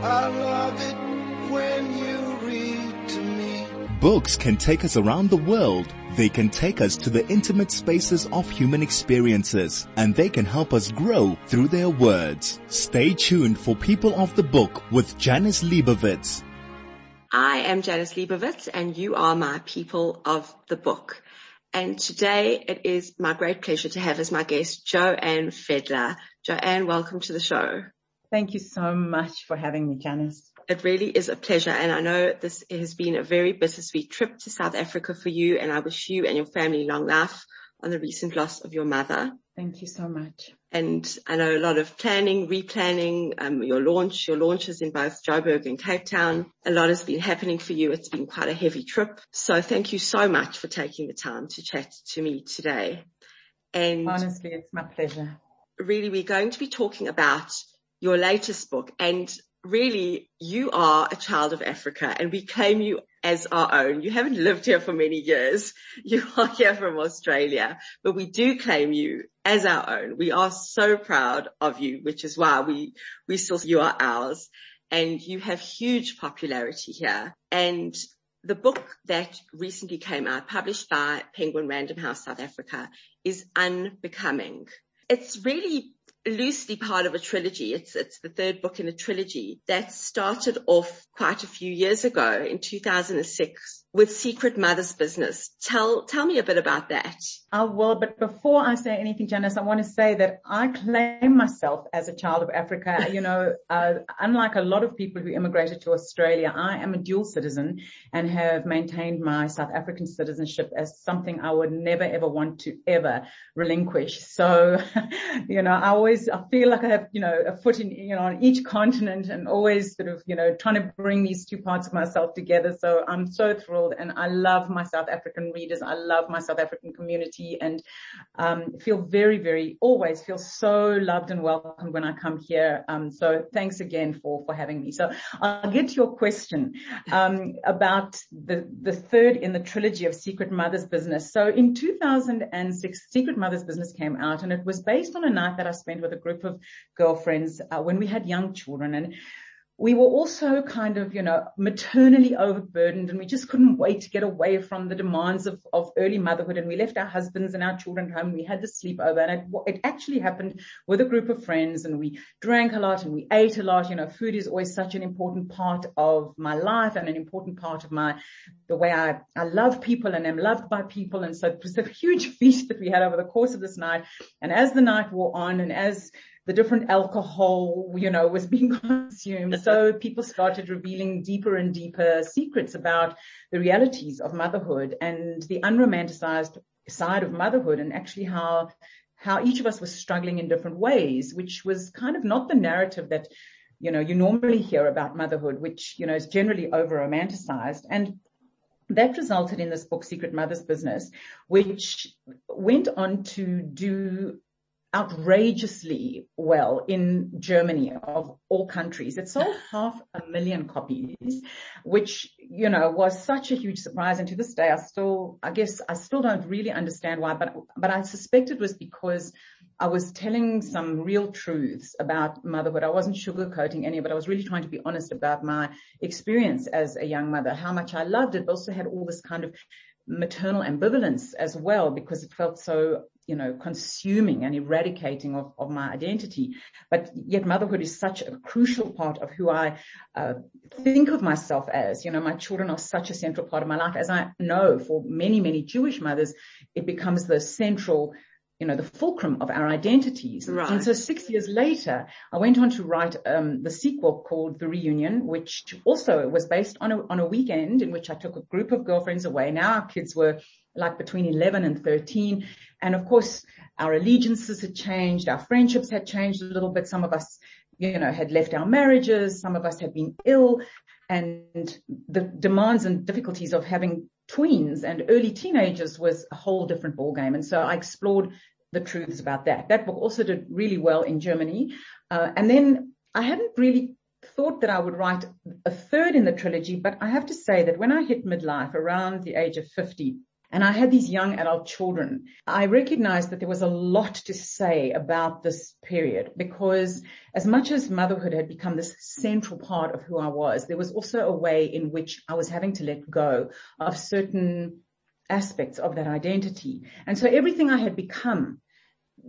I love it when you read to me. Books can take us around the world. They can take us to the intimate spaces of human experiences and they can help us grow through their words. Stay tuned for People of the Book with Janice Liebowitz. I am Janice Liebowitz and you are my People of the Book. And today it is my great pleasure to have as my guest Joanne Fedler. Joanne, welcome to the show. Thank you so much for having me, Janice. It really is a pleasure. And I know this has been a very bittersweet trip to South Africa for you. And I wish you and your family long life on the recent loss of your mother. Thank you so much. And I know a lot of planning, replanning, um, your launch, your launches in both Joburg and Cape Town. A lot has been happening for you. It's been quite a heavy trip. So thank you so much for taking the time to chat to me today. And honestly, it's my pleasure. Really, we're going to be talking about your latest book and really you are a child of Africa and we claim you as our own. You haven't lived here for many years. You are here from Australia, but we do claim you as our own. We are so proud of you, which is why we, we still, you are ours and you have huge popularity here. And the book that recently came out, published by Penguin Random House South Africa is Unbecoming. It's really loosely part of a trilogy. It's, it's the third book in a trilogy that started off quite a few years ago in 2006 with Secret Mother's Business. Tell, tell me a bit about that. Uh, well, but before I say anything, Janice, I want to say that I claim myself as a child of Africa. You know, uh, unlike a lot of people who immigrated to Australia, I am a dual citizen and have maintained my South African citizenship as something I would never ever want to ever relinquish. So, you know, I always, I feel like I have, you know, a foot in, you know, on each continent and always sort of, you know, trying to bring these two parts of myself together. So I'm so thrilled and I love my South African readers. I love my South African community and um, feel very, very, always feel so loved and welcomed when I come here. Um, so thanks again for, for having me. So I'll get to your question um, about the, the third in the trilogy of Secret Mother's Business. So in 2006, Secret Mother's Business came out and it was based on a night that I spent with a group of girlfriends uh, when we had young children and we were also kind of, you know, maternally overburdened and we just couldn't wait to get away from the demands of, of early motherhood. And we left our husbands and our children home. We had the sleepover and it, it actually happened with a group of friends and we drank a lot and we ate a lot. You know, food is always such an important part of my life and an important part of my, the way I, I love people and am loved by people. And so it was a huge feast that we had over the course of this night. And as the night wore on and as the different alcohol, you know, was being consumed. So people started revealing deeper and deeper secrets about the realities of motherhood and the unromanticized side of motherhood and actually how, how each of us was struggling in different ways, which was kind of not the narrative that, you know, you normally hear about motherhood, which, you know, is generally over romanticized. And that resulted in this book, Secret Mother's Business, which went on to do outrageously well in Germany of all countries. It sold half a million copies, which, you know, was such a huge surprise. And to this day, I still, I guess I still don't really understand why, but, but I suspect it was because I was telling some real truths about motherhood. I wasn't sugarcoating any, but I was really trying to be honest about my experience as a young mother, how much I loved it, but also had all this kind of maternal ambivalence as well because it felt so you know, consuming and eradicating of, of my identity. But yet motherhood is such a crucial part of who I uh, think of myself as. You know, my children are such a central part of my life. As I know for many, many Jewish mothers, it becomes the central you know, the fulcrum of our identities. Right. And so six years later, I went on to write um, the sequel called The Reunion, which also was based on a, on a weekend in which I took a group of girlfriends away. Now our kids were like between 11 and 13. And of course, our allegiances had changed. Our friendships had changed a little bit. Some of us, you know, had left our marriages. Some of us had been ill and the demands and difficulties of having tweens and early teenagers was a whole different ballgame. And so I explored the truths about that. That book also did really well in Germany. Uh, and then I hadn't really thought that I would write a third in the trilogy, but I have to say that when I hit midlife around the age of 50, and I had these young adult children, I recognized that there was a lot to say about this period because as much as motherhood had become this central part of who I was, there was also a way in which I was having to let go of certain aspects of that identity. And so everything I had become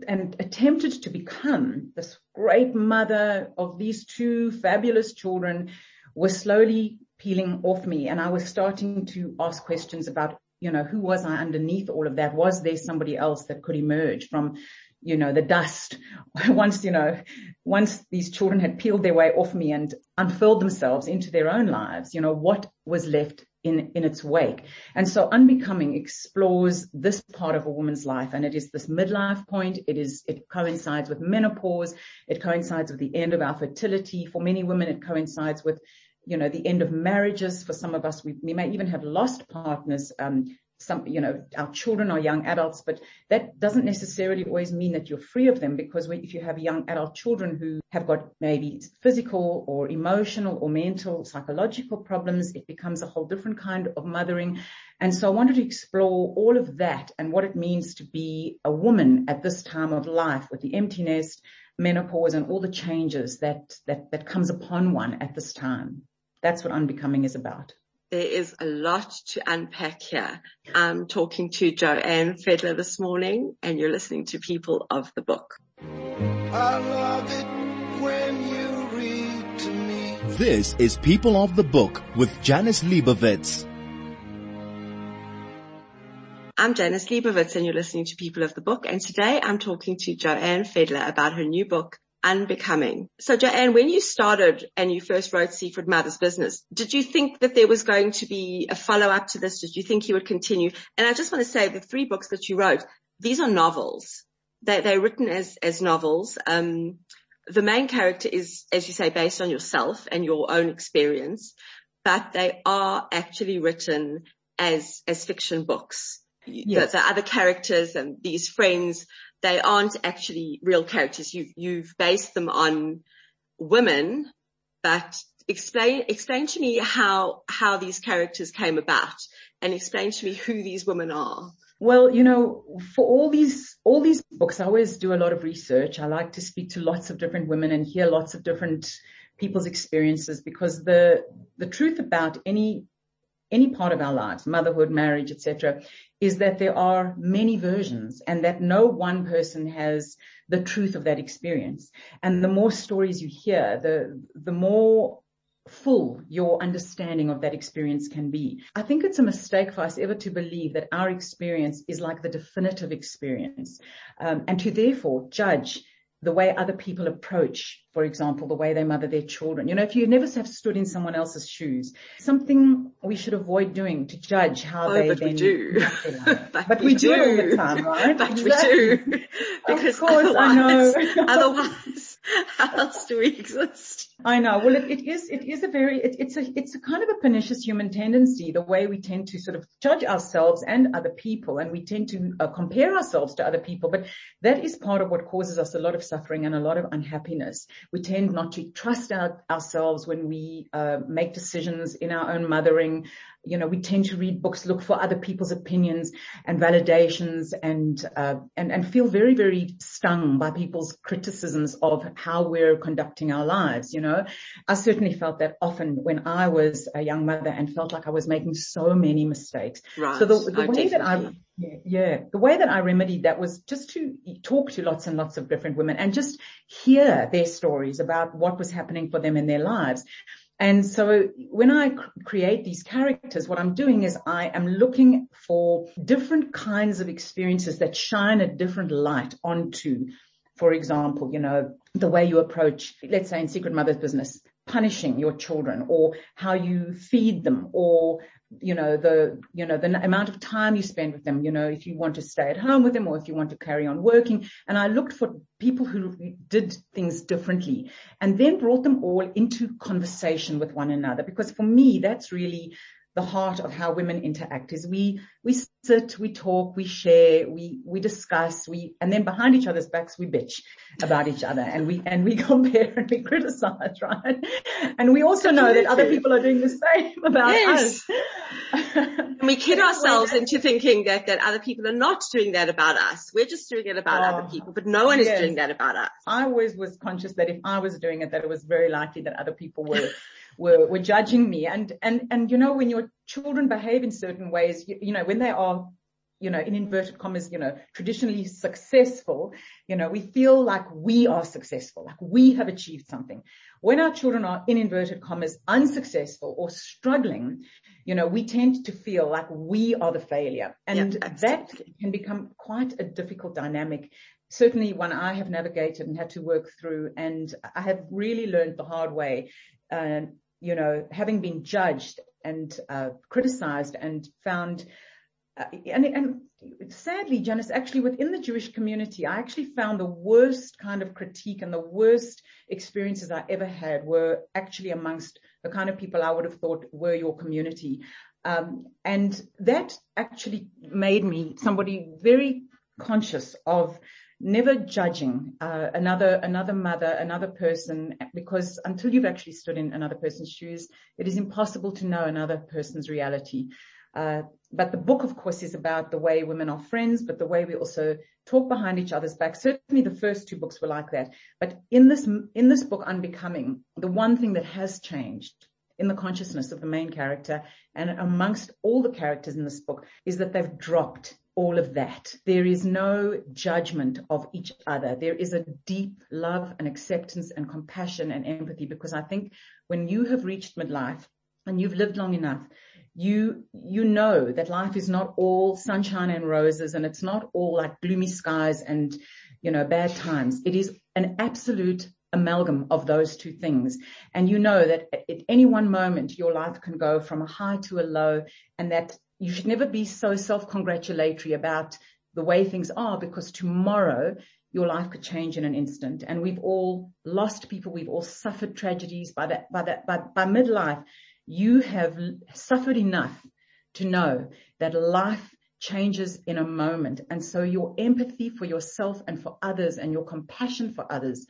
and attempted to become this great mother of these two fabulous children was slowly peeling off me and I was starting to ask questions about you know, who was I underneath all of that? Was there somebody else that could emerge from, you know, the dust once, you know, once these children had peeled their way off me and unfurled themselves into their own lives, you know, what was left in, in its wake. And so unbecoming explores this part of a woman's life and it is this midlife point. It is, it coincides with menopause. It coincides with the end of our fertility. For many women, it coincides with you know, the end of marriages. For some of us, we, we may even have lost partners. Um, some, you know, our children are young adults, but that doesn't necessarily always mean that you're free of them because if you have young adult children who have got maybe physical or emotional or mental, psychological problems, it becomes a whole different kind of mothering. And so I wanted to explore all of that and what it means to be a woman at this time of life with the empty nest, menopause and all the changes that, that, that comes upon one at this time. That's what unbecoming is about. There is a lot to unpack here. I'm talking to Joanne Fedler this morning and you're listening to People of the Book. I love it when you read to me. This is People of the Book with Janice Liebowitz. I'm Janice Liebowitz and you're listening to People of the Book. And today I'm talking to Joanne Fedler about her new book, Unbecoming. So Joanne, when you started and you first wrote Secret Mother's Business, did you think that there was going to be a follow up to this? Did you think you would continue? And I just want to say the three books that you wrote, these are novels. They, they're written as, as novels. Um, the main character is, as you say, based on yourself and your own experience, but they are actually written as, as fiction books yes. the, the other characters and these friends, they aren't actually real characters. You've, you've based them on women, but explain, explain to me how, how these characters came about and explain to me who these women are. Well, you know, for all these, all these books, I always do a lot of research. I like to speak to lots of different women and hear lots of different people's experiences because the, the truth about any any part of our lives, motherhood, marriage, etc., is that there are many versions and that no one person has the truth of that experience. And the more stories you hear, the, the more full your understanding of that experience can be. I think it's a mistake for us ever to believe that our experience is like the definitive experience, um, and to therefore judge the way other people approach, for example, the way they mother their children. You know, if you never have stood in someone else's shoes, something we should avoid doing to judge how oh, they but then. We do. but, we, do. do all the time, right? But exactly. we do. Because of course, I know. otherwise, how else do we exist? I know. Well, it, it is, it is a very, it, it's a, it's a kind of a pernicious human tendency, the way we tend to sort of judge ourselves and other people and we tend to uh, compare ourselves to other people. But that is part of what causes us a lot of suffering and a lot of unhappiness. We tend not to trust our, ourselves when we uh, make decisions in our own mothering you know, we tend to read books, look for other people's opinions and validations and, uh, and, and feel very, very stung by people's criticisms of how we're conducting our lives. You know, I certainly felt that often when I was a young mother and felt like I was making so many mistakes. Right. So the, the way that I, yeah, yeah, the way that I remedied that was just to talk to lots and lots of different women and just hear their stories about what was happening for them in their lives. And so when I create these characters, what I'm doing is I am looking for different kinds of experiences that shine a different light onto, for example, you know, the way you approach, let's say in Secret Mother's Business, punishing your children or how you feed them or you know, the, you know, the amount of time you spend with them, you know, if you want to stay at home with them or if you want to carry on working. And I looked for people who did things differently and then brought them all into conversation with one another because for me, that's really the heart of how women interact is we, we sit, we talk, we share, we, we discuss, we, and then behind each other's backs, we bitch about each other and we, and we compare and we criticize, right? And we also know that other people are doing the same about yes. us. and we kid ourselves into thinking that, that other people are not doing that about us. We're just doing it about oh, other people, but no one yes. is doing that about us. I always was conscious that if I was doing it, that it was very likely that other people were were, were judging me. And, and, and, you know, when your children behave in certain ways, you, you know, when they are you know, in inverted commas, you know, traditionally successful, you know, we feel like we are successful, like we have achieved something. When our children are in inverted commas unsuccessful or struggling, you know, we tend to feel like we are the failure and yeah, that can become quite a difficult dynamic. Certainly one I have navigated and had to work through and I have really learned the hard way, uh, you know, having been judged and uh, criticized and found uh, and, and sadly, Janice, actually within the Jewish community, I actually found the worst kind of critique and the worst experiences I ever had were actually amongst the kind of people I would have thought were your community. Um, and that actually made me somebody very conscious of never judging uh, another another mother, another person, because until you've actually stood in another person's shoes, it is impossible to know another person's reality. Uh, but the book, of course, is about the way women are friends, but the way we also talk behind each other's back. Certainly the first two books were like that. But in this, in this book, Unbecoming, the one thing that has changed in the consciousness of the main character and amongst all the characters in this book is that they've dropped all of that. There is no judgment of each other. There is a deep love and acceptance and compassion and empathy because I think when you have reached midlife and you've lived long enough, you, you know that life is not all sunshine and roses and it's not all like gloomy skies and, you know, bad times. It is an absolute amalgam of those two things. And you know that at any one moment your life can go from a high to a low and that you should never be so self-congratulatory about the way things are because tomorrow your life could change in an instant. And we've all lost people. We've all suffered tragedies by that, by that, by, by midlife you have suffered enough to know that life changes in a moment. And so your empathy for yourself and for others and your compassion for others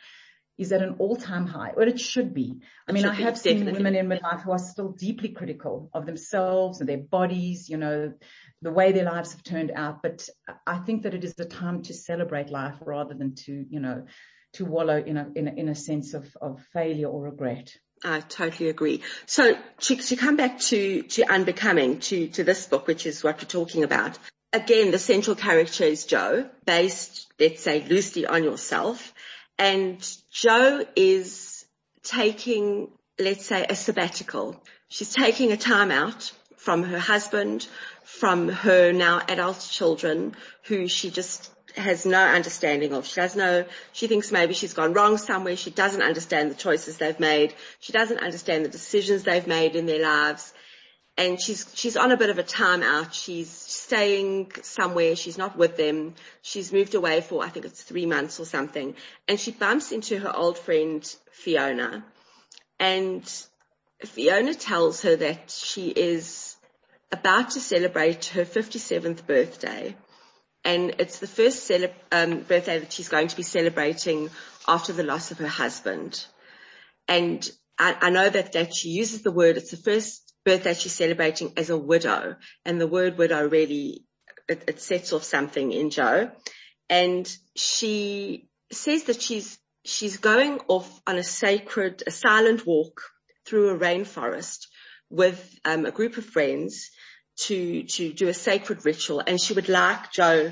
is at an all-time high, or it should be. I mean, I have be, seen women in midlife who are still deeply critical of themselves and their bodies, you know, the way their lives have turned out. But I think that it is the time to celebrate life rather than to, you know, to wallow in a, in a, in a sense of, of failure or regret. I totally agree. So to, to come back to, to Unbecoming, to, to this book, which is what we're talking about. Again, the central character is Jo, based, let's say, loosely on yourself. And Jo is taking, let's say, a sabbatical. She's taking a time out from her husband, from her now adult children, who she just has no understanding of. She has no, she thinks maybe she's gone wrong somewhere. She doesn't understand the choices they've made. She doesn't understand the decisions they've made in their lives. And she's, she's on a bit of a timeout. She's staying somewhere. She's not with them. She's moved away for, I think it's three months or something. And she bumps into her old friend Fiona. And Fiona tells her that she is about to celebrate her 57th birthday and it's the first cele- um, birthday that she's going to be celebrating after the loss of her husband. And I, I know that, that she uses the word, it's the first birthday she's celebrating as a widow. And the word widow really, it, it sets off something in Jo. And she says that she's, she's going off on a sacred, a silent walk through a rainforest with um, a group of friends to, to do a sacred ritual and she would like Jo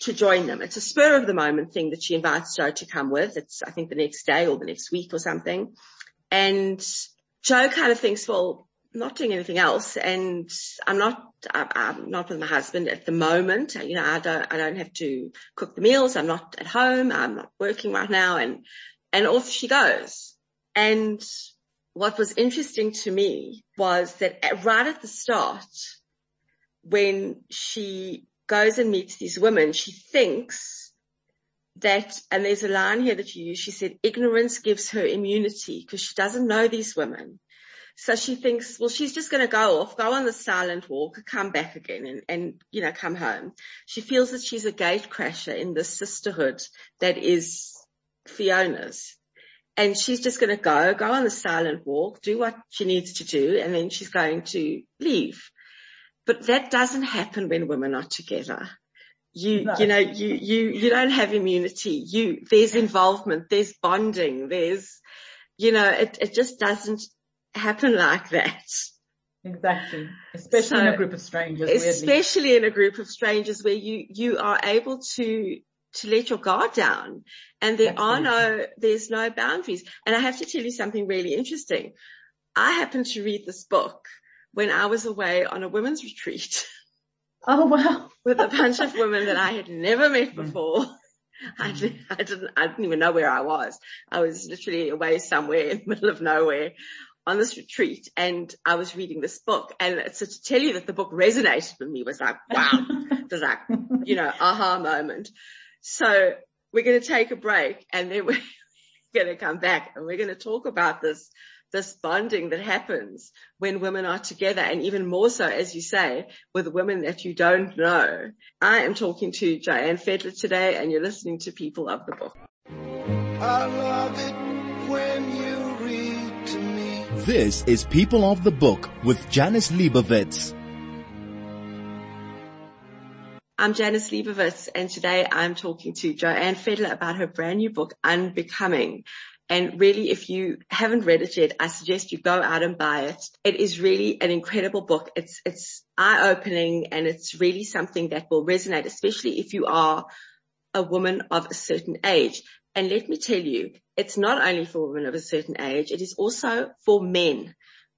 to join them. It's a spur of the moment thing that she invites Jo to come with. It's, I think the next day or the next week or something. And Jo kind of thinks, well, not doing anything else and I'm not, I'm not with my husband at the moment. You know, I don't, I don't have to cook the meals. I'm not at home. I'm not working right now and, and off she goes. And what was interesting to me was that right at the start, when she goes and meets these women, she thinks that, and there's a line here that you use, she said, ignorance gives her immunity because she doesn't know these women. So she thinks, well, she's just going to go off, go on the silent walk, come back again and, and, you know, come home. She feels that she's a gate crasher in this sisterhood that is Fiona's. And she's just going to go, go on the silent walk, do what she needs to do, and then she's going to leave. But that doesn't happen when women are together. You, no. you know, you, you, you don't have immunity. You, there's involvement, there's bonding, there's, you know, it, it just doesn't happen like that. Exactly. Especially so, in a group of strangers. Especially weirdly. in a group of strangers where you, you are able to, to let your guard down and there Absolutely. are no, there's no boundaries. And I have to tell you something really interesting. I happened to read this book when I was away on a women's retreat. Oh wow. with a bunch of women that I had never met mm. before. I didn't, I didn't, I didn't even know where I was. I was literally away somewhere in the middle of nowhere on this retreat and I was reading this book and so to tell you that the book resonated with me was like, wow, it was like, you know, aha moment. So we're going to take a break and then we're going to come back and we're going to talk about this, this bonding that happens when women are together and even more so, as you say, with women that you don't know. I am talking to Joanne Fedler today and you're listening to People of the Book. This is People of the Book with Janice Liebowitz. I'm Janice Liebowitz and today I'm talking to Joanne Fedler about her brand new book, Unbecoming. And really, if you haven't read it yet, I suggest you go out and buy it. It is really an incredible book. It's, it's eye opening and it's really something that will resonate, especially if you are a woman of a certain age. And let me tell you, it's not only for women of a certain age, it is also for men.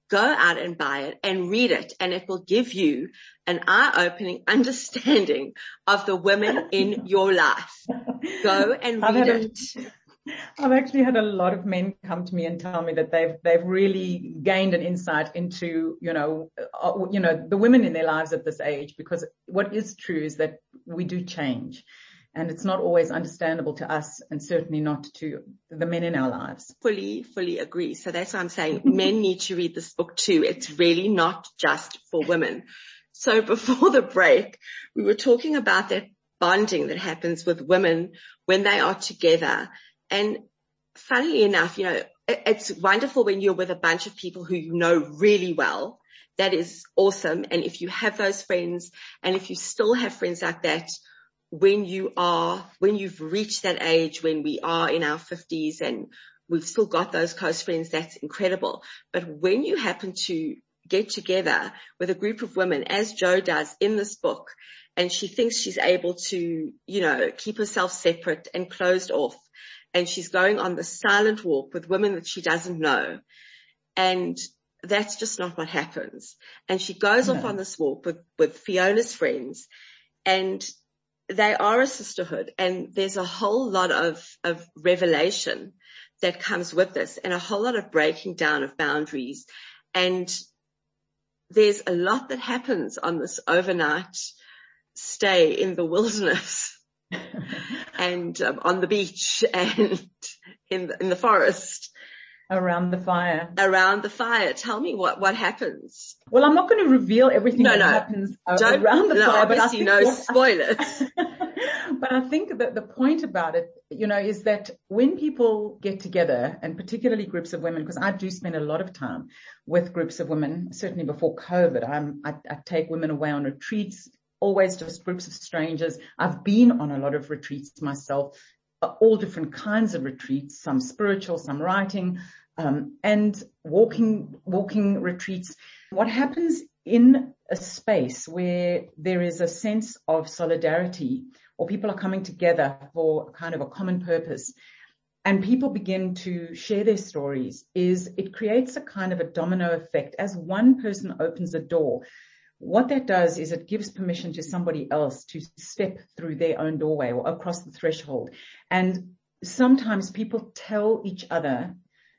Go out and buy it and read it and it will give you an eye-opening understanding of the women in your life. Go and read it. I've actually had a lot of men come to me and tell me that they've they've really gained an insight into you know uh, you know the women in their lives at this age because what is true is that we do change and it's not always understandable to us and certainly not to the men in our lives. Fully, fully agree. So that's why I'm saying men need to read this book too. It's really not just for women. So before the break, we were talking about that bonding that happens with women when they are together. And funnily enough, you know, it's wonderful when you're with a bunch of people who you know really well. That is awesome. And if you have those friends and if you still have friends like that, when you are, when you've reached that age when we are in our fifties and we've still got those close friends, that's incredible. But when you happen to get together with a group of women, as Jo does in this book, and she thinks she's able to, you know, keep herself separate and closed off, and she's going on the silent walk with women that she doesn't know. And that's just not what happens. And she goes no. off on this walk with, with Fiona's friends and they are a sisterhood and there's a whole lot of, of revelation that comes with this and a whole lot of breaking down of boundaries. And there's a lot that happens on this overnight stay in the wilderness and um, on the beach and in the, in the forest. Around the fire. Around the fire. Tell me what, what happens. Well, I'm not going to reveal everything no, that no. happens uh, Don't, around the no, fire, but I think no spoilers. but I think that the point about it, you know, is that when people get together and particularly groups of women, because I do spend a lot of time with groups of women, certainly before COVID, I'm, I, I take women away on retreats, always just groups of strangers. I've been on a lot of retreats myself all different kinds of retreats, some spiritual, some writing, um, and walking, walking retreats. What happens in a space where there is a sense of solidarity or people are coming together for kind of a common purpose and people begin to share their stories is it creates a kind of a domino effect. As one person opens a door, what that does is it gives permission to somebody else to step through their own doorway or across the threshold. And sometimes people tell each other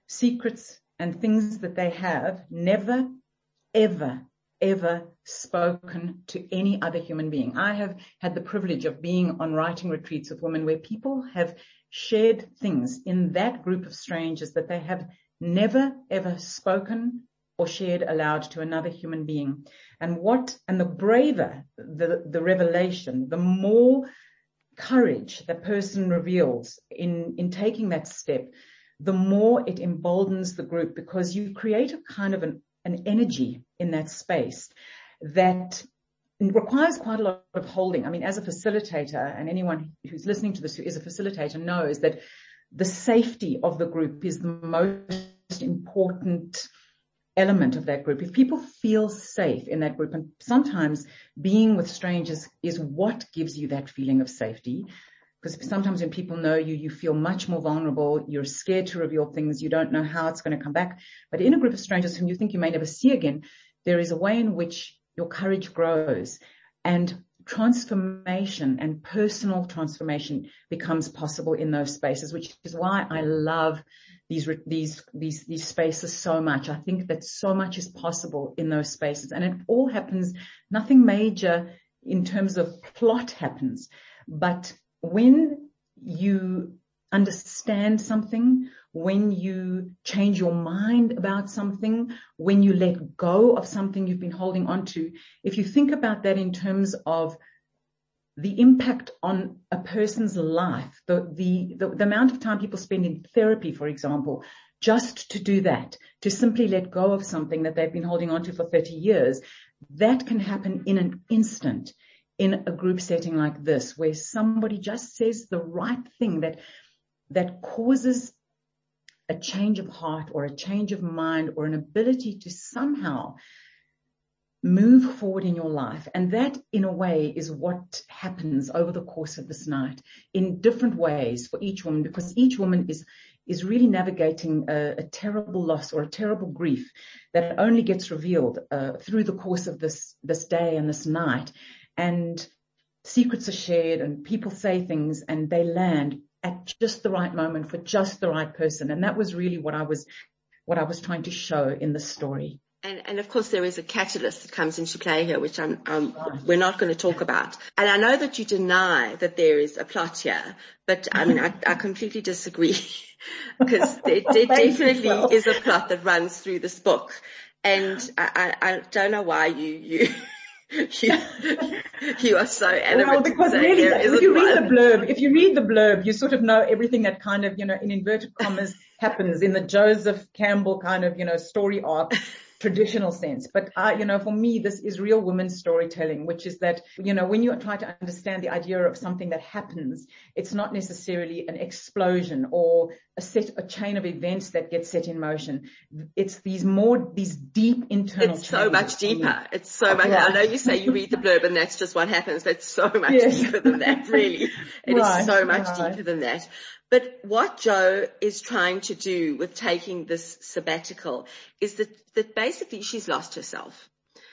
secrets and things that they have never, ever, ever spoken to any other human being. I have had the privilege of being on writing retreats with women where people have shared things in that group of strangers that they have never ever spoken or shared aloud to another human being. And what, and the braver the, the revelation, the more courage that person reveals in, in taking that step, the more it emboldens the group because you create a kind of an, an energy in that space that requires quite a lot of holding. I mean, as a facilitator and anyone who's listening to this who is a facilitator knows that the safety of the group is the most important element of that group. If people feel safe in that group, and sometimes being with strangers is what gives you that feeling of safety. Because sometimes when people know you, you feel much more vulnerable. You're scared to reveal things. You don't know how it's going to come back. But in a group of strangers whom you think you may never see again, there is a way in which your courage grows and transformation and personal transformation becomes possible in those spaces, which is why I love these, these, these, these spaces so much. I think that so much is possible in those spaces and it all happens, nothing major in terms of plot happens, but when you understand something, when you change your mind about something, when you let go of something you've been holding on to, if you think about that in terms of the impact on a person's life, the, the, the, the, amount of time people spend in therapy, for example, just to do that, to simply let go of something that they've been holding on to for 30 years, that can happen in an instant in a group setting like this, where somebody just says the right thing that, that causes a change of heart or a change of mind or an ability to somehow move forward in your life. And that in a way is what happens over the course of this night in different ways for each woman because each woman is, is really navigating a, a terrible loss or a terrible grief that only gets revealed uh, through the course of this, this day and this night. And secrets are shared and people say things and they land at just the right moment for just the right person. And that was really what I was, what I was trying to show in the story. And, and, of course there is a catalyst that comes into play here, which I'm, um, we're not going to talk about. And I know that you deny that there is a plot here, but I mean, I, I completely disagree because there, there definitely is a plot that runs through this book. And I, I, I don't know why you, you, you, you are so adamant. Well, because really, if you read one. the blurb, if you read the blurb, you sort of know everything that kind of, you know, in inverted commas happens in the Joseph Campbell kind of, you know, story arc traditional sense. But, uh, you know, for me, this is real women's storytelling, which is that, you know, when you try to understand the idea of something that happens, it's not necessarily an explosion or a set, a chain of events that gets set in motion. It's these more, these deep internal. It's so much deeper. It's so much. Right. I know you say you read the blurb and that's just what happens. That's so much yes. deeper than that, really. It right, is so much right. deeper than that. But what Jo is trying to do with taking this sabbatical is that, that basically she's lost herself.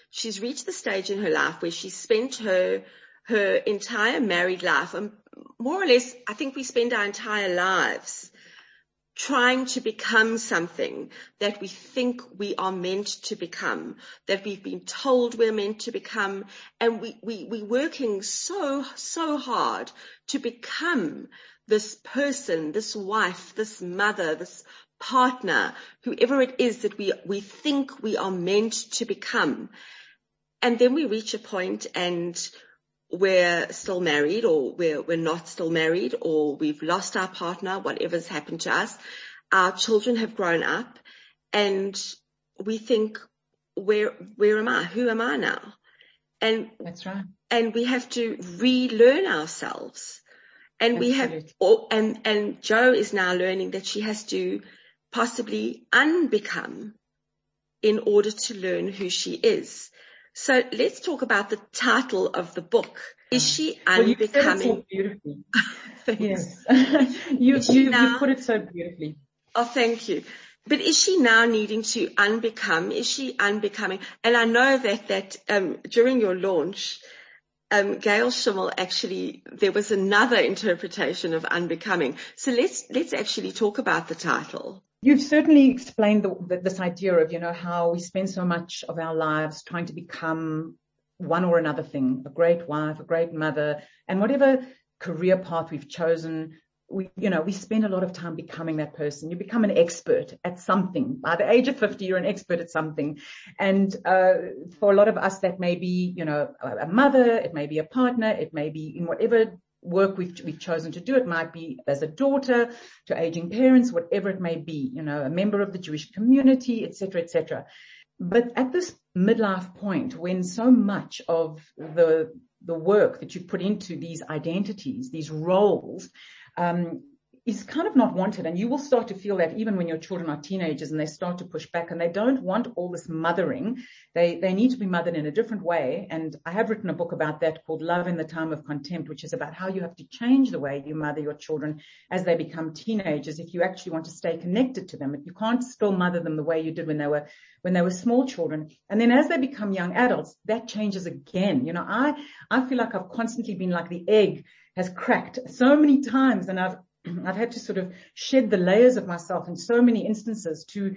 She's reached the stage in her life where she spent her, her entire married life and more or less, I think we spend our entire lives trying to become something that we think we are meant to become, that we've been told we're meant to become, and we, we, we're working so, so hard to become this person, this wife, this mother, this partner, whoever it is that we, we think we are meant to become. And then we reach a point and we're still married or we're, we're not still married or we've lost our partner, whatever's happened to us. Our children have grown up and we think, where, where am I? Who am I now? And that's right. And we have to relearn ourselves. And we have, and, and Jo is now learning that she has to possibly unbecome in order to learn who she is. So let's talk about the title of the book. Is she unbecoming? Well, you so beautifully. yes. you, you, now, you put it so beautifully. Oh, thank you. But is she now needing to unbecome? Is she unbecoming? And I know that, that, um, during your launch, um, Gail Schimmel actually, there was another interpretation of unbecoming. So let's, let's actually talk about the title. You've certainly explained the, the, this idea of, you know, how we spend so much of our lives trying to become one or another thing, a great wife, a great mother, and whatever career path we've chosen, we, you know, we spend a lot of time becoming that person. You become an expert at something. By the age of 50, you're an expert at something. And, uh, for a lot of us, that may be, you know, a mother, it may be a partner, it may be in whatever work we've, we've chosen to do. It might be as a daughter to aging parents, whatever it may be, you know, a member of the Jewish community, etc., etc. But at this midlife point, when so much of the the work that you put into these identities, these roles, um, is kind of not wanted. And you will start to feel that even when your children are teenagers and they start to push back and they don't want all this mothering. They, they need to be mothered in a different way. And I have written a book about that called Love in the Time of Contempt, which is about how you have to change the way you mother your children as they become teenagers. If you actually want to stay connected to them, you can't still mother them the way you did when they were, when they were small children. And then as they become young adults, that changes again. You know, I, I feel like I've constantly been like the egg has cracked so many times and I've I've had to sort of shed the layers of myself in so many instances to,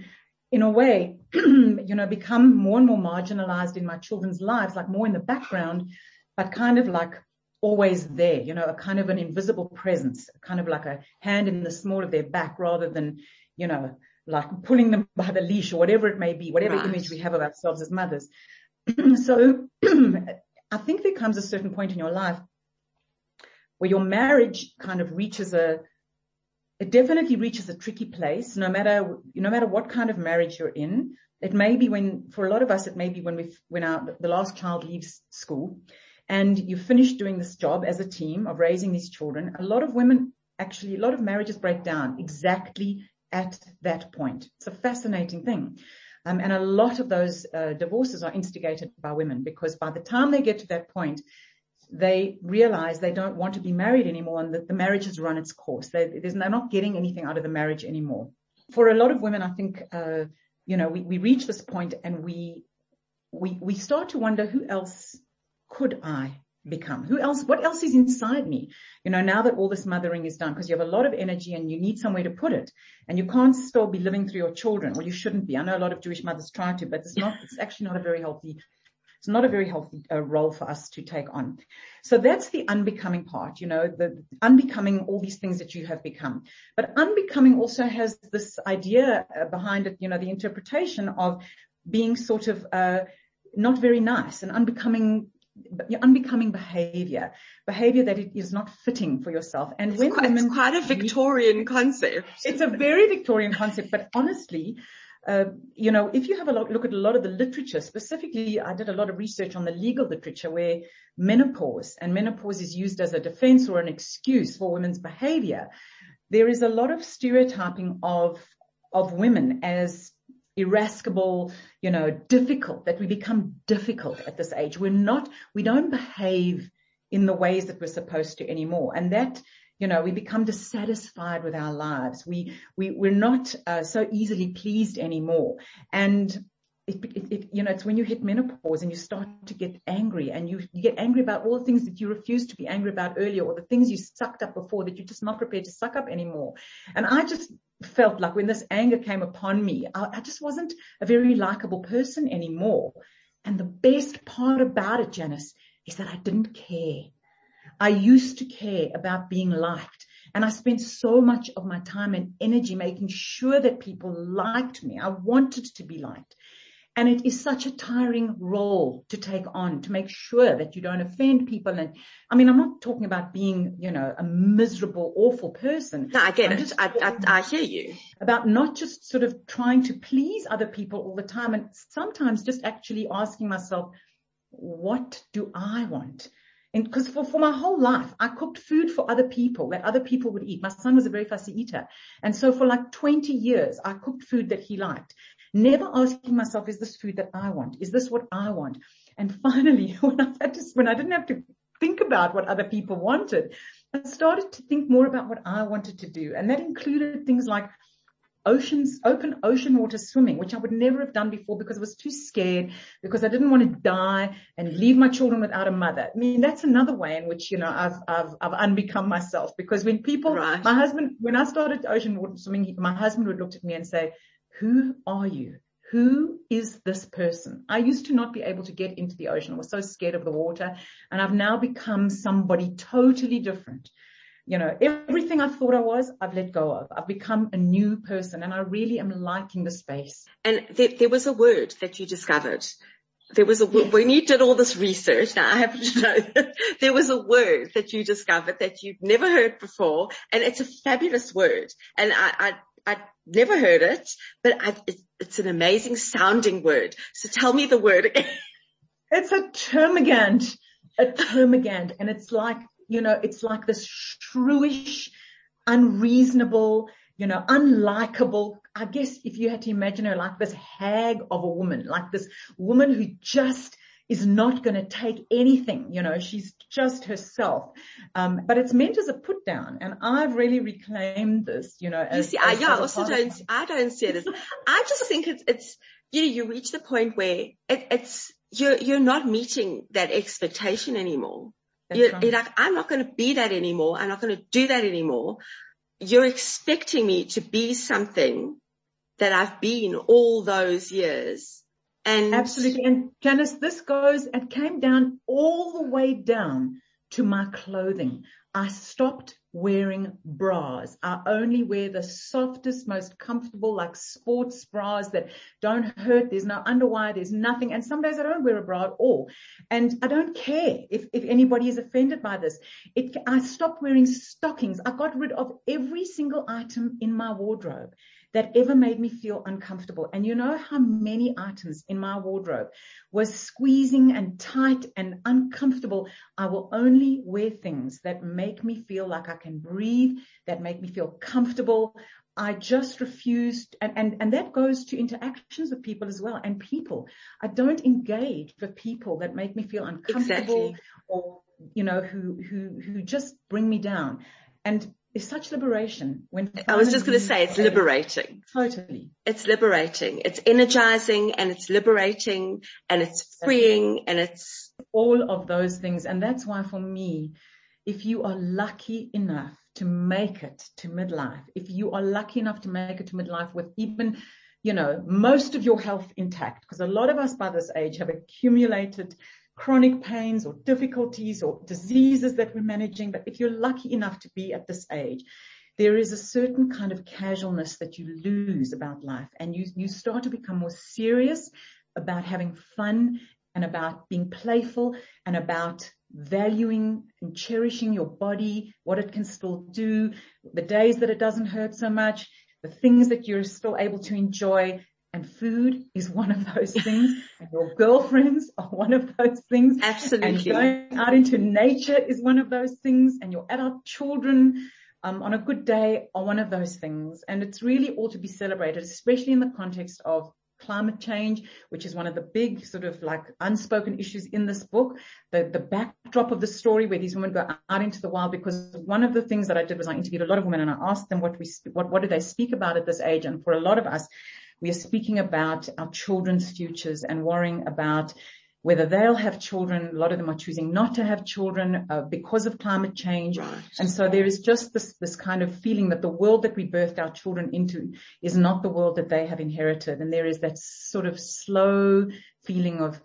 in a way, you know, become more and more marginalized in my children's lives, like more in the background, but kind of like always there, you know, a kind of an invisible presence, kind of like a hand in the small of their back rather than, you know, like pulling them by the leash or whatever it may be, whatever right. image we have of ourselves as mothers. so I think there comes a certain point in your life where your marriage kind of reaches a, it definitely reaches a tricky place no matter, no matter what kind of marriage you're in. It may be when, for a lot of us, it may be when we when our, the last child leaves school and you finish doing this job as a team of raising these children. A lot of women, actually, a lot of marriages break down exactly at that point. It's a fascinating thing. Um, and a lot of those uh, divorces are instigated by women because by the time they get to that point, they realize they don't want to be married anymore and that the marriage has run its course. They, they're not getting anything out of the marriage anymore. For a lot of women, I think, uh, you know, we, we reach this point and we, we, we start to wonder who else could I become? Who else, what else is inside me? You know, now that all this mothering is done, because you have a lot of energy and you need somewhere to put it and you can't still be living through your children. Well, you shouldn't be. I know a lot of Jewish mothers try to, but it's not, it's actually not a very healthy it's not a very healthy uh, role for us to take on. So that's the unbecoming part, you know, the unbecoming all these things that you have become. But unbecoming also has this idea uh, behind it, you know, the interpretation of being sort of, uh, not very nice and unbecoming unbecoming behavior, behavior that it is not fitting for yourself. And it's when quite, women, it's quite a Victorian concept. It's a very Victorian concept, but honestly, Uh, you know, if you have a look, look at a lot of the literature, specifically, I did a lot of research on the legal literature where menopause and menopause is used as a defense or an excuse for women's behavior. There is a lot of stereotyping of, of women as irascible, you know, difficult, that we become difficult at this age. We're not, we don't behave in the ways that we're supposed to anymore. And that you know, we become dissatisfied with our lives. We, we, we're not uh, so easily pleased anymore. And it, it, it, you know, it's when you hit menopause and you start to get angry and you, you get angry about all the things that you refused to be angry about earlier or the things you sucked up before that you're just not prepared to suck up anymore. And I just felt like when this anger came upon me, I, I just wasn't a very likable person anymore. And the best part about it, Janice, is that I didn't care. I used to care about being liked and I spent so much of my time and energy making sure that people liked me. I wanted to be liked. And it is such a tiring role to take on to make sure that you don't offend people. And I mean, I'm not talking about being, you know, a miserable, awful person. No, I get it. I, I, I hear you. About not just sort of trying to please other people all the time and sometimes just actually asking myself, what do I want? And because for, for my whole life, I cooked food for other people that other people would eat. My son was a very fussy eater. And so for like 20 years, I cooked food that he liked, never asking myself, is this food that I want? Is this what I want? And finally, when I had to, when I didn't have to think about what other people wanted, I started to think more about what I wanted to do. And that included things like oceans, open ocean water swimming, which I would never have done before because I was too scared, because I didn't want to die and leave my children without a mother. I mean, that's another way in which, you know, I've, I've, I've unbecome myself because when people, right. my husband, when I started ocean water swimming, my husband would look at me and say, who are you? Who is this person? I used to not be able to get into the ocean. I was so scared of the water and I've now become somebody totally different You know, everything I thought I was, I've let go of. I've become a new person and I really am liking the space. And there, there was a word that you discovered. There was a, yes. when you did all this research, now I happen to know there was a word that you discovered that you'd never heard before and it's a fabulous word. And I, I I never heard it, but I, it, it's an amazing sounding word. So tell me the word again. It's a termagant, a termagant, and it's like you know, it's like this shrewish, unreasonable, you know, unlikable. I guess if you had to imagine her like this hag of a woman, like this woman who just is not going to take anything. You know, she's just herself. Um, but it's meant as a put down. And I've really reclaimed this, you know, as, you see, as, I, yeah, I also don't, I don't see it as, I just think it's, it's, you know, you reach the point where it, it's, you're, you're not meeting that expectation anymore. You're, right. you're like, I'm not going to be that anymore. I'm not going to do that anymore. You're expecting me to be something that I've been all those years. And absolutely. And Janice, this goes, it came down all the way down to my clothing. I stopped wearing bras. I only wear the softest, most comfortable, like sports bras that don't hurt. There's no underwire. There's nothing. And some days I don't wear a bra at all. And I don't care if, if anybody is offended by this. It, I stopped wearing stockings. I got rid of every single item in my wardrobe that ever made me feel uncomfortable. And you know how many items in my wardrobe was squeezing and tight and uncomfortable. I will only wear things that make me feel like I can breathe, that make me feel comfortable. I just refused, and, and, and that goes to interactions with people as well. And people, I don't engage with people that make me feel uncomfortable exactly. or, you know, who, who, who just bring me down. And is such liberation when I was just going to say it's liberating. Totally. It's liberating. It's energizing and it's liberating and it's freeing and it's all of those things. And that's why for me, if you are lucky enough to make it to midlife, if you are lucky enough to make it to midlife with even, you know, most of your health intact, because a lot of us by this age have accumulated chronic pains or difficulties or diseases that we're managing. But if you're lucky enough to be at this age, there is a certain kind of casualness that you lose about life and you, you start to become more serious about having fun and about being playful and about valuing and cherishing your body, what it can still do, the days that it doesn't hurt so much, the things that you're still able to enjoy, and food is one of those things. and your girlfriends are one of those things. Absolutely. And going out into nature is one of those things. And your adult children, um, on a good day are one of those things. And it's really all to be celebrated, especially in the context of climate change, which is one of the big sort of like unspoken issues in this book. The, the backdrop of the story where these women go out into the wild, because one of the things that I did was I interviewed a lot of women and I asked them what we, what, what do they speak about at this age? And for a lot of us, we are speaking about our children's futures and worrying about whether they'll have children. A lot of them are choosing not to have children uh, because of climate change. Right. And so there is just this, this kind of feeling that the world that we birthed our children into is not the world that they have inherited. And there is that sort of slow feeling of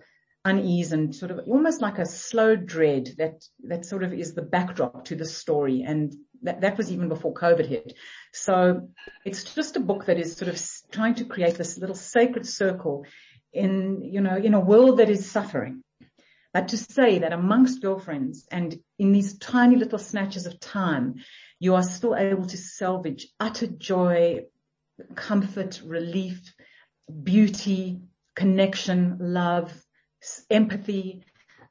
unease and sort of almost like a slow dread that, that sort of is the backdrop to the story. And that, that was even before COVID hit. So it's just a book that is sort of trying to create this little sacred circle in, you know, in a world that is suffering. But to say that amongst girlfriends and in these tiny little snatches of time, you are still able to salvage utter joy, comfort, relief, beauty, connection, love, empathy,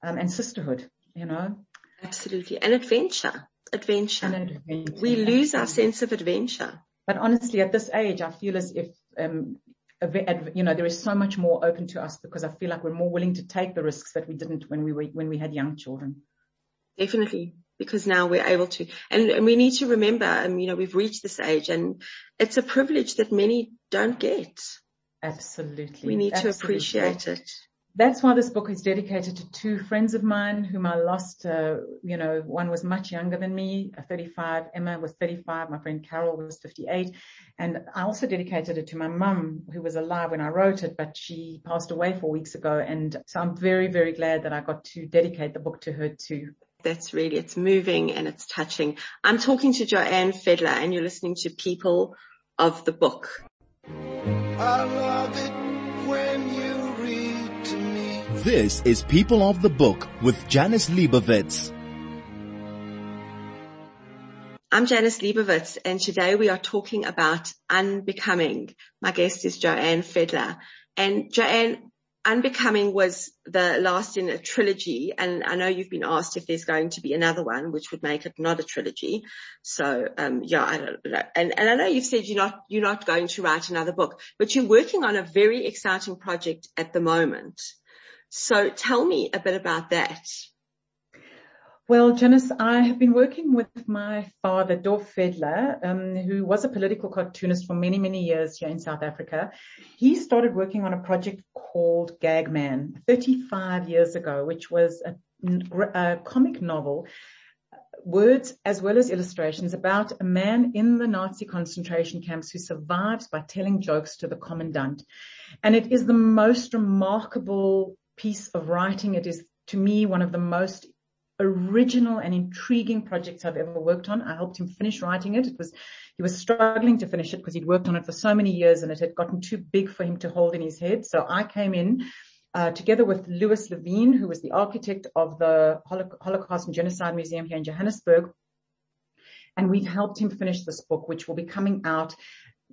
um, and sisterhood, you know? Absolutely. And adventure adventure. adventure. We lose our sense of adventure. But honestly, at this age, I feel as if, um, you know, there is so much more open to us because I feel like we're more willing to take the risks that we didn't when we were, when we had young children. Definitely. Because now we're able to, and, and we need to remember, um, you know, we've reached this age and it's a privilege that many don't get. Absolutely. We need Absolutely. to appreciate it that's why this book is dedicated to two friends of mine whom I lost. Uh, you know, one was much younger than me, 35. Emma was 35. My friend Carol was 58. And I also dedicated it to my mum, who was alive when I wrote it, but she passed away four weeks ago. And so I'm very, very glad that I got to dedicate the book to her too. that's really, it's moving and it's touching. I'm talking to Joanne Fedler and you're listening to People of the Book. This is People of the Book with Janice Liebowitz. I'm Janice Liebowitz and today we are talking about unbecoming. My guest is Joanne Fedler. And Joanne, Unbecoming was the last in a trilogy, and I know you've been asked if there's going to be another one, which would make it not a trilogy. So, um, yeah, I don't know. And, and I know you've said you're not, you're not going to write another book, but you're working on a very exciting project at the moment. So tell me a bit about that. Well, Janice, I have been working with my father, Dov Fedler, um, who was a political cartoonist for many, many years here in South Africa. He started working on a project called Gagman 35 years ago, which was a, a comic novel words as well as illustrations about a man in the Nazi concentration camps who survives by telling jokes to the commandant. And it is the most remarkable piece of writing. It is to me one of the most original and intriguing projects I've ever worked on. I helped him finish writing it. It was, he was struggling to finish it because he'd worked on it for so many years and it had gotten too big for him to hold in his head. So I came in, uh, together with Louis Levine, who was the architect of the Holocaust and Genocide Museum here in Johannesburg. And we've helped him finish this book, which will be coming out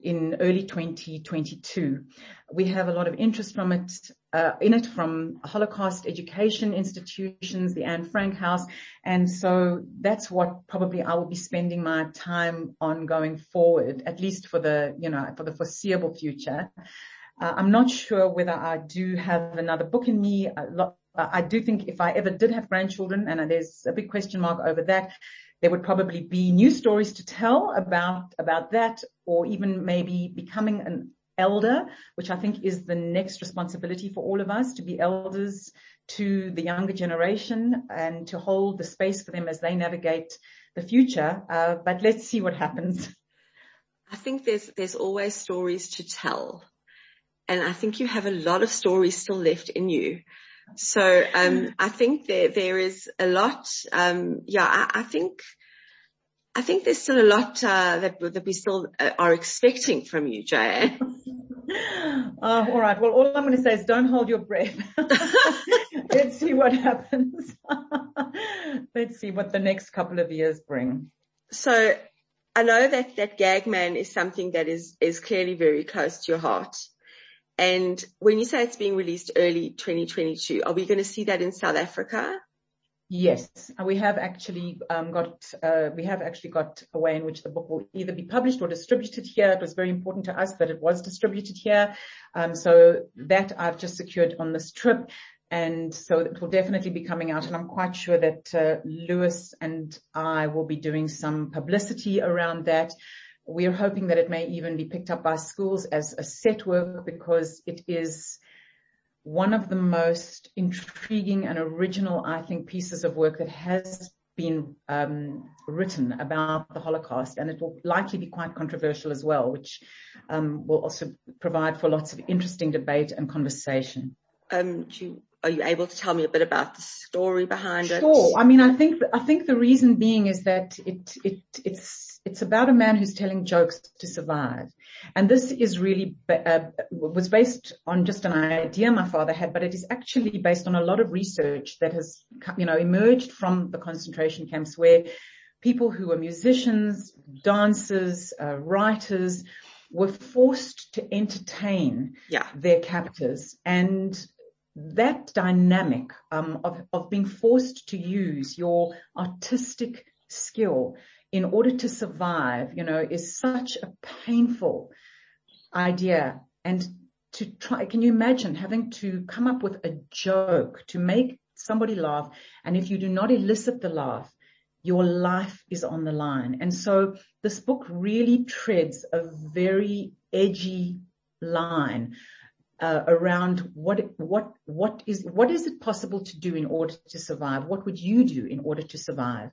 in early 2022. We have a lot of interest from it, uh, in it from Holocaust education institutions, the Anne Frank House. And so that's what probably I will be spending my time on going forward, at least for the, you know, for the foreseeable future. Uh, I'm not sure whether I do have another book in me. I do think if I ever did have grandchildren, and there's a big question mark over that, there would probably be new stories to tell about, about that or even maybe becoming an elder, which I think is the next responsibility for all of us to be elders to the younger generation and to hold the space for them as they navigate the future. Uh, but let's see what happens. I think there's, there's always stories to tell. And I think you have a lot of stories still left in you. So, um, I think there, there is a lot, um, yeah, I, I think, I think there's still a lot, uh, that, that we still uh, are expecting from you, Jay. Uh, all right. Well, all I'm going to say is don't hold your breath. Let's see what happens. Let's see what the next couple of years bring. So I know that, that Gagman is something that is, is clearly very close to your heart. And when you say it's being released early 2022, are we going to see that in South Africa? Yes, we have actually um, got uh, we have actually got a way in which the book will either be published or distributed here. It was very important to us that it was distributed here, um, so that I've just secured on this trip, and so it will definitely be coming out. And I'm quite sure that uh, Lewis and I will be doing some publicity around that. We are hoping that it may even be picked up by schools as a set work because it is one of the most intriguing and original, I think, pieces of work that has been um, written about the Holocaust, and it will likely be quite controversial as well, which um, will also provide for lots of interesting debate and conversation. Um, you, are you able to tell me a bit about the story behind it? Sure. I mean, I think I think the reason being is that it it it's it's about a man who's telling jokes to survive, and this is really uh, was based on just an idea my father had, but it is actually based on a lot of research that has you know emerged from the concentration camps where people who were musicians, dancers, uh, writers were forced to entertain yeah. their captors and that dynamic um, of, of being forced to use your artistic skill in order to survive, you know, is such a painful idea. And to try, can you imagine having to come up with a joke to make somebody laugh? And if you do not elicit the laugh, your life is on the line. And so this book really treads a very edgy line uh, around what what what is what is it possible to do in order to survive? What would you do in order to survive?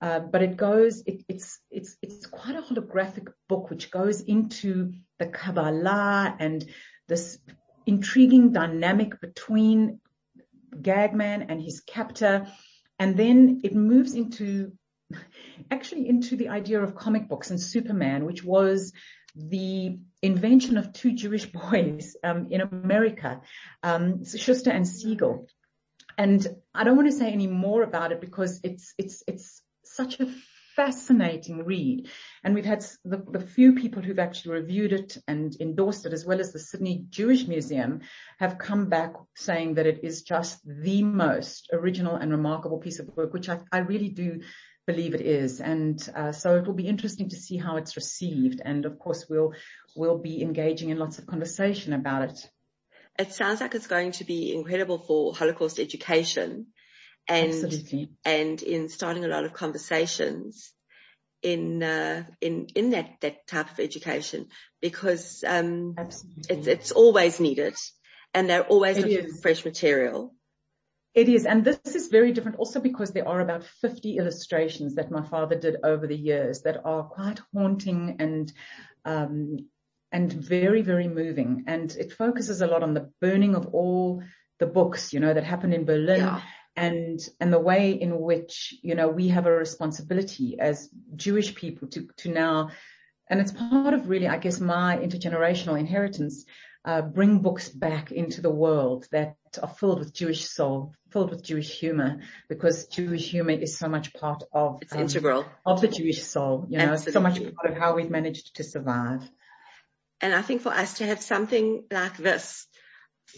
Uh, but it goes, it, it's it's it's quite a holographic book which goes into the Kabbalah and this intriguing dynamic between Gagman and his captor And then it moves into, actually into the idea of comic books and Superman, which was the invention of two Jewish boys um, in America, um, Shuster and Siegel. And I don't want to say any more about it because it's it's it's such a fascinating read. And we've had the, the, few people who've actually reviewed it and endorsed it, as well as the Sydney Jewish Museum, have come back saying that it is just the most original and remarkable piece of work, which I, I really do believe it is. And uh, so it will be interesting to see how it's received. And of course, we'll we'll be engaging in lots of conversation about it. It sounds like it's going to be incredible for Holocaust education and Absolutely. and in starting a lot of conversations in uh, in in that that type of education because um, it's it's always needed and they're always it looking for fresh material. It is, and this is very different also because there are about 50 illustrations that my father did over the years that are quite haunting and um, and very, very moving. And it focuses a lot on the burning of all the books, you know, that happened in Berlin yeah and and the way in which you know we have a responsibility as Jewish people to to now, and it's part of really I guess my intergenerational inheritance. Uh, bring books back into the world that are filled with Jewish soul, filled with Jewish humor, because Jewish humor is so much part of it's um, integral of the Jewish soul. You know, Absolutely. so much part of how we've managed to survive. And I think for us to have something like this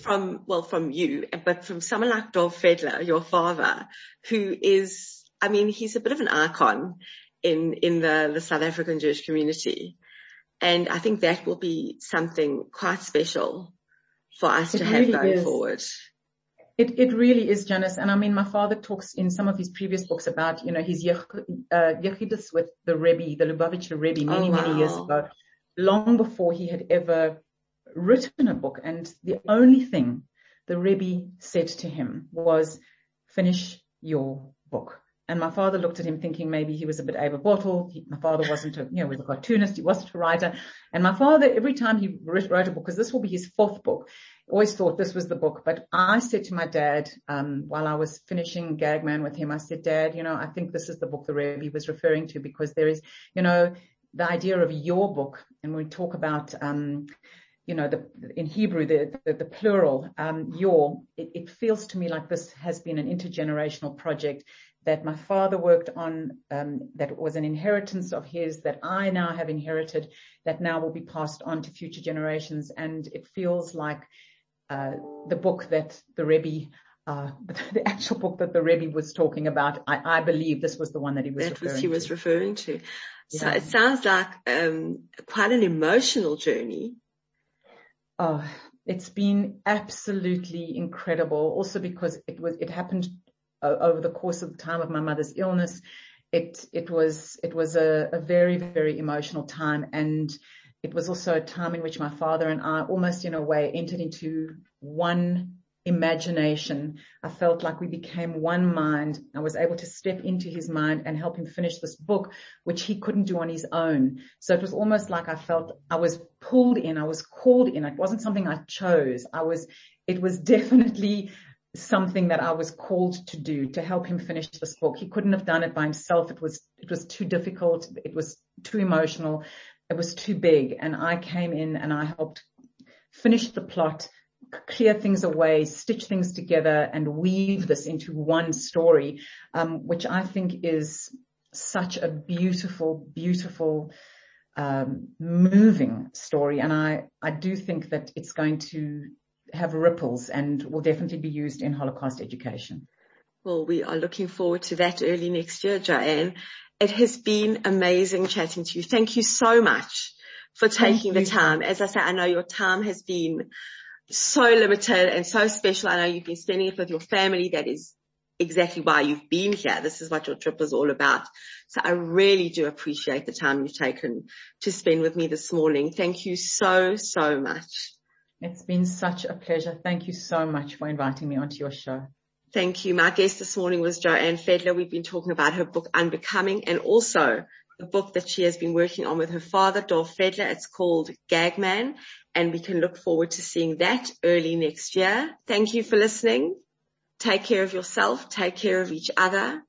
from, well, from you, but from someone like Dov Fedler, your father, who is, I mean, he's a bit of an icon in, in the, the South African Jewish community. And I think that will be something quite special for us it to have going is. forward. It, it really is, Janice. And I mean, my father talks in some of his previous books about, you know, his uh, yechidus with the Rebbe, the Lubavitcher Rebbe many, oh, wow. many years ago, long before he had ever written a book and the only thing the Rebbe said to him was, finish your book. And my father looked at him thinking maybe he was a bit able My father wasn't a, you know, was a cartoonist. He wasn't a writer. And my father, every time he wrote a book, because this will be his fourth book, always thought this was the book. But I said to my dad, um, while I was finishing Gagman with him, I said, Dad, you know, I think this is the book the Rebbe was referring to because there is, you know, the idea of your book. And we talk about, um, you know, the, in Hebrew, the, the, the plural, um, your, it, it, feels to me like this has been an intergenerational project that my father worked on, um, that was an inheritance of his that I now have inherited that now will be passed on to future generations. And it feels like, uh, the book that the Rebbe uh, the actual book that the Rebbe was talking about, I, I believe this was the one that he was that referring was he to. was referring to. So it sounds like um, quite an emotional journey Oh, it's been absolutely incredible. Also because it was, it happened uh, over the course of the time of my mother's illness. It, it was, it was a, a very, very emotional time. And it was also a time in which my father and I almost in a way entered into one imagination. I felt like we became one mind. I was able to step into his mind and help him finish this book, which he couldn't do on his own. So it was almost like I felt I was pulled in. I was called in. It wasn't something I chose. I was, it was definitely something that I was called to do to help him finish this book. He couldn't have done it by himself. It was, it was too difficult. It was too emotional. It was too big. And I came in and I helped finish the plot clear things away, stitch things together and weave this into one story, um, which I think is such a beautiful, beautiful, um, moving story. And I, I do think that it's going to have ripples and will definitely be used in Holocaust education. Well, we are looking forward to that early next year, Joanne. It has been amazing chatting to you. Thank you so much for taking the time. As I say, I know your time has been so limited and so special. I know you've been spending it with your family. That is exactly why you've been here. This is what your trip is all about. So I really do appreciate the time you've taken to spend with me this morning. Thank you so, so much. It's been such a pleasure. Thank you so much for inviting me onto your show. Thank you. My guest this morning was Joanne Fedler. We've been talking about her book Unbecoming and also the book that she has been working on with her father, Dov Fedler. It's called Gagman and we can look forward to seeing that early next year. Thank you for listening. take care of yourself, take care of each other,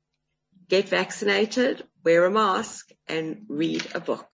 get vaccinated, wear a mask and read a book.